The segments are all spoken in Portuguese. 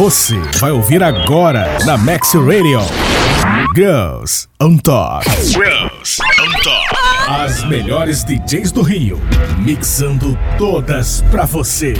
Você vai ouvir agora na Max Radio. Girls on Top. Girls on Top. As melhores DJs do Rio, mixando todas pra você.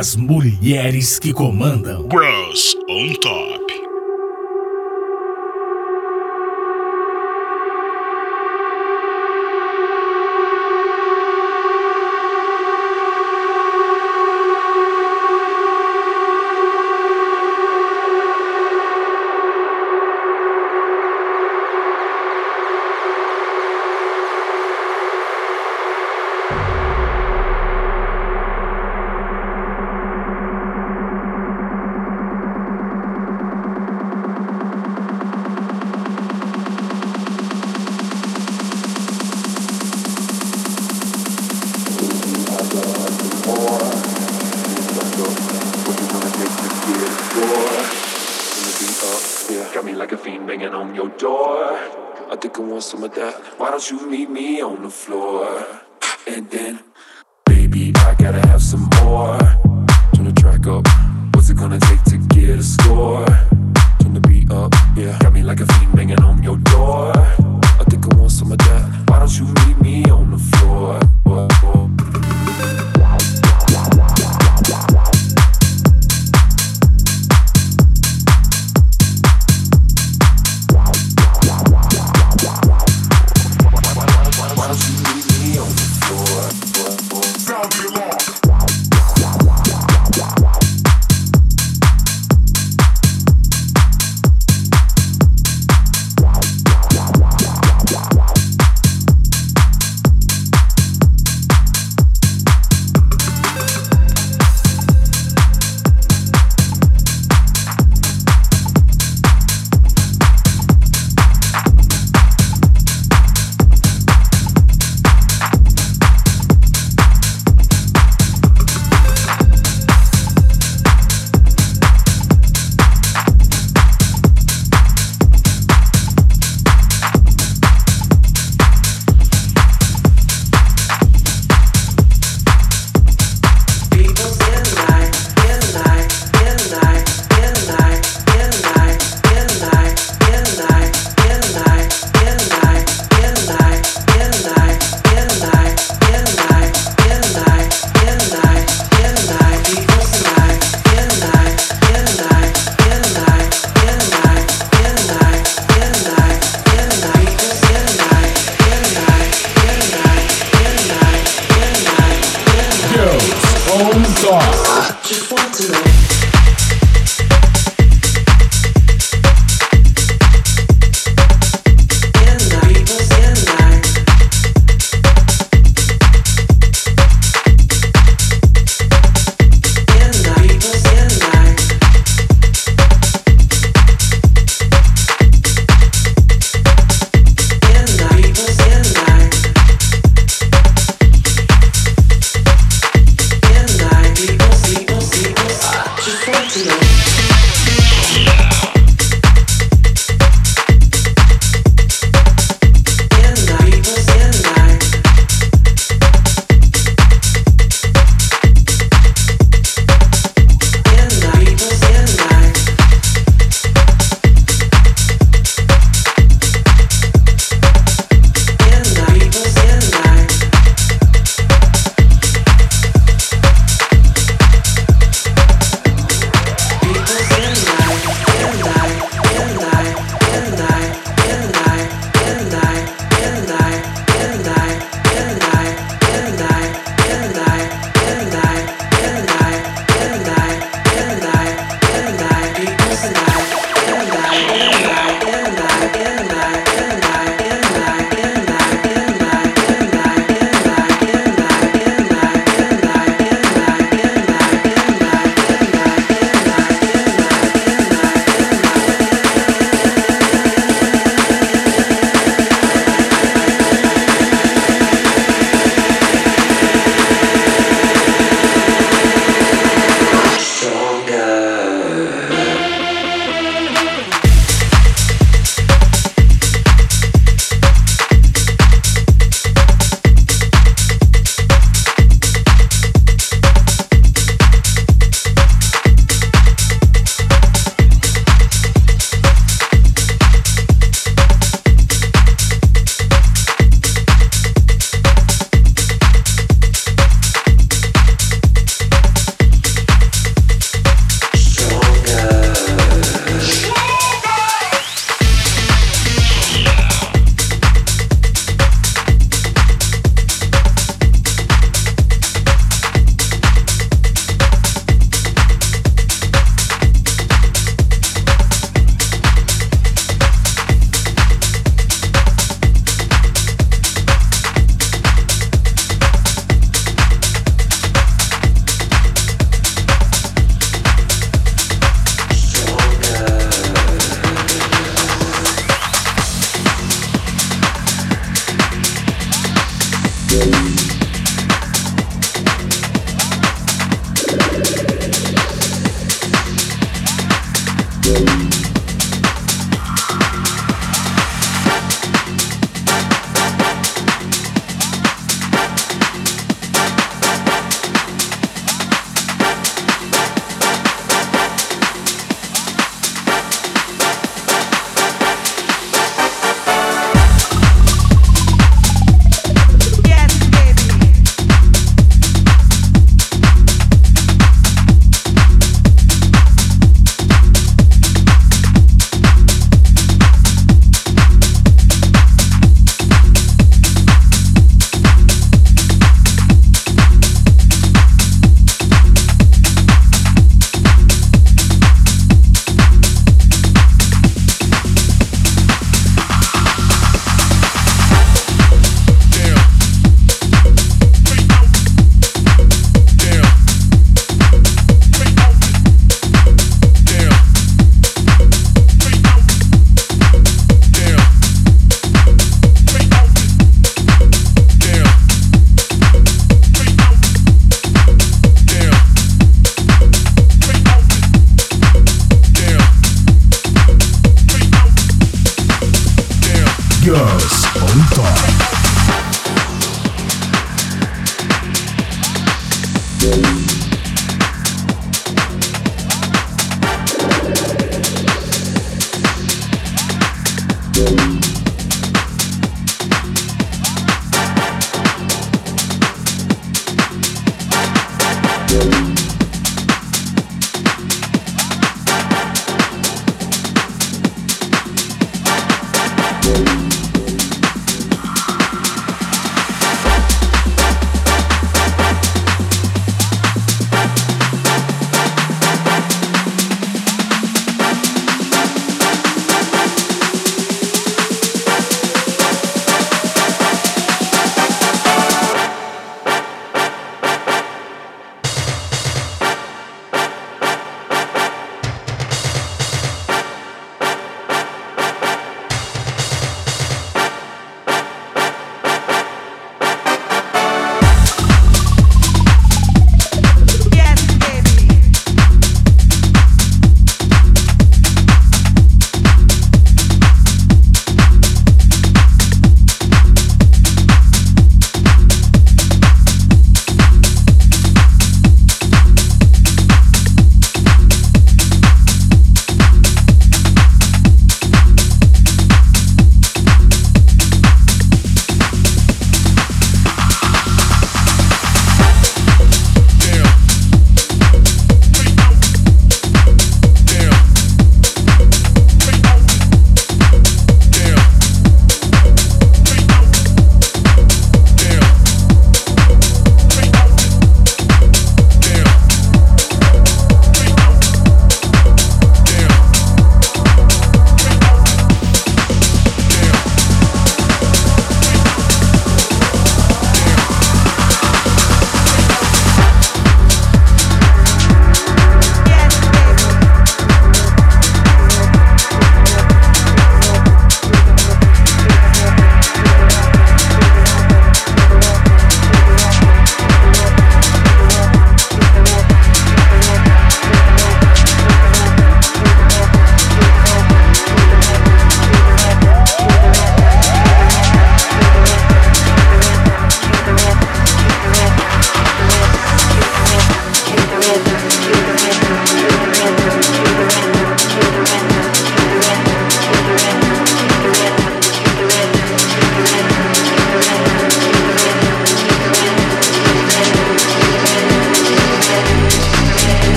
as mulheres que comandam. some of that. Why don't you meet me on the floor? And then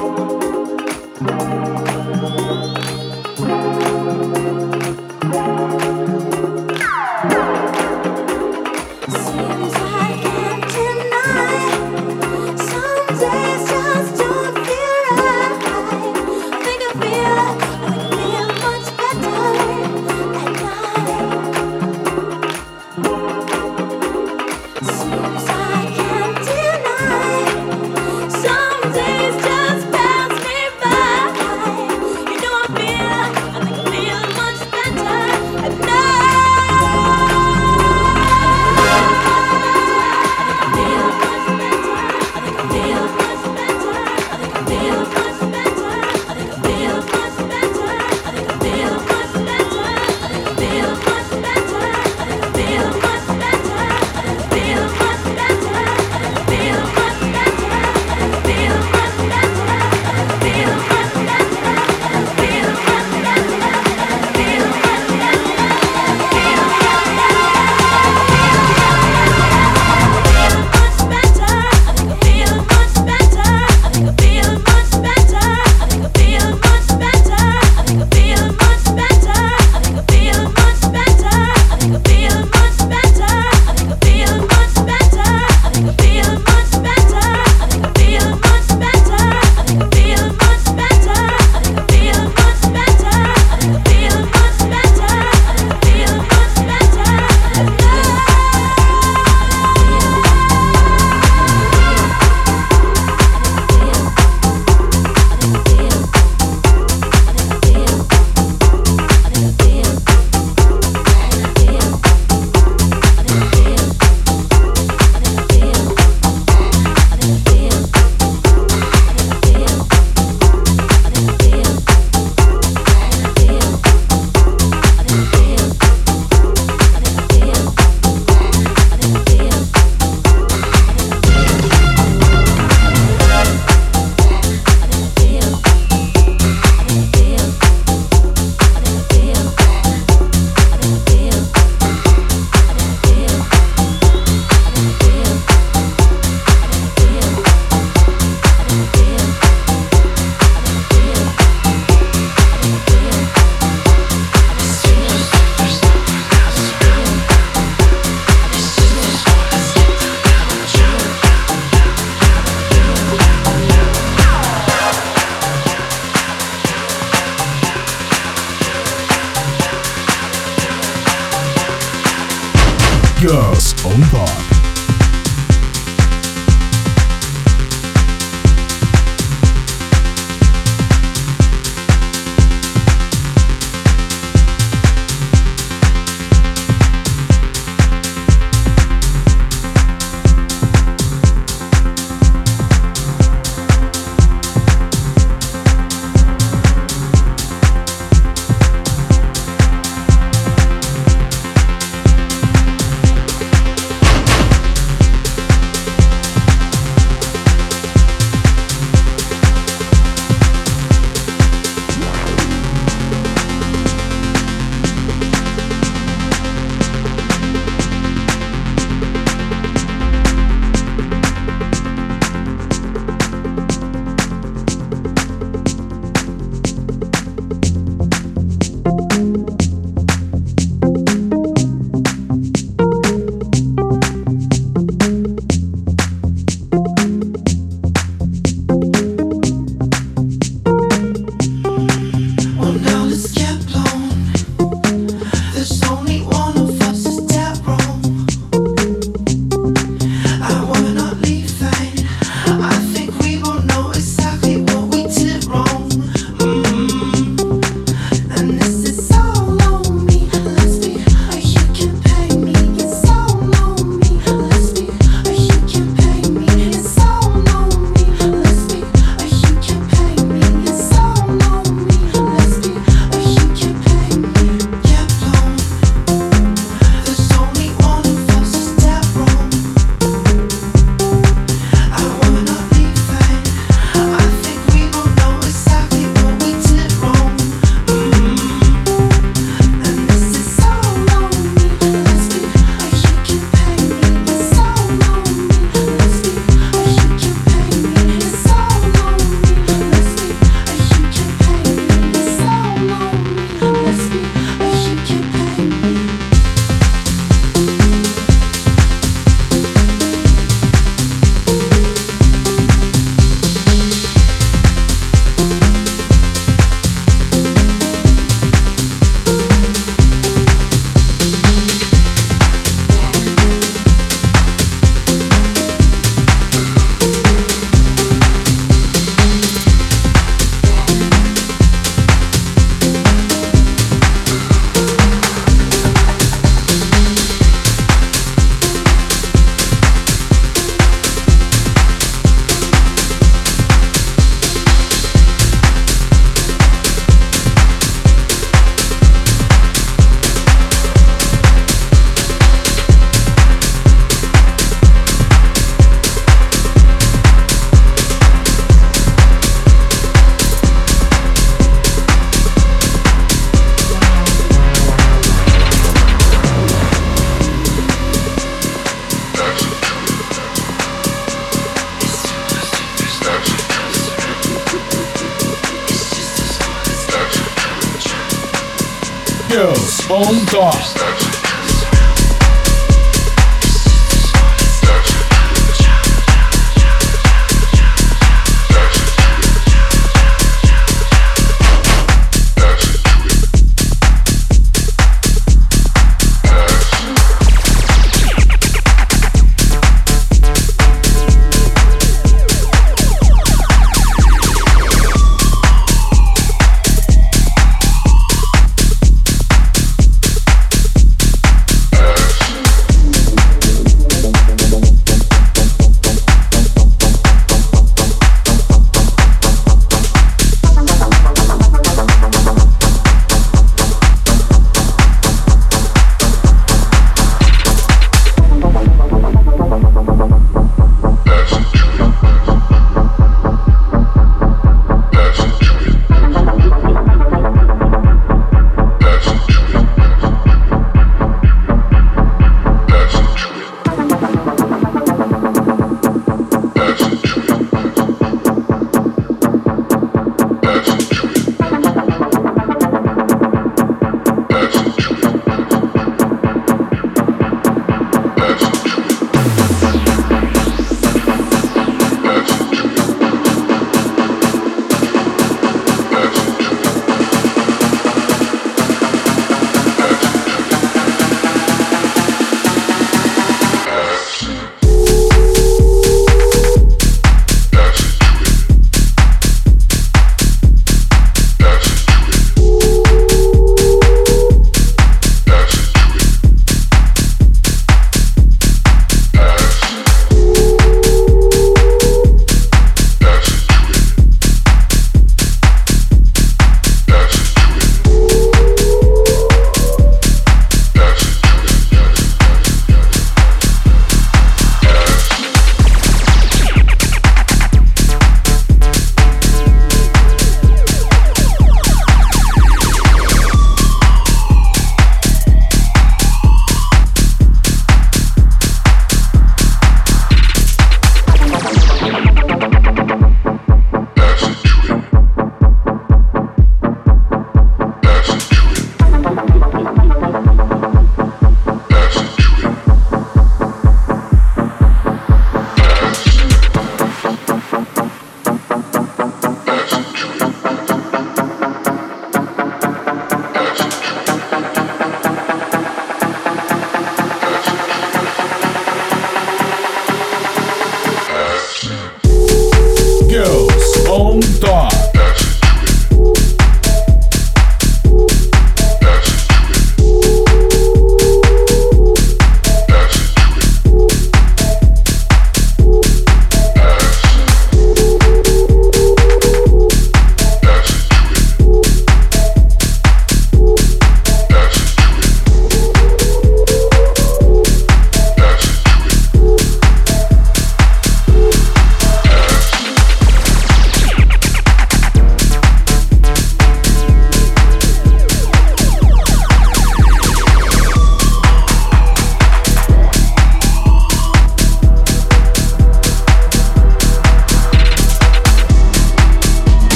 thank you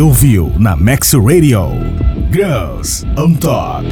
Você ouviu na Max Radio Girls on Top.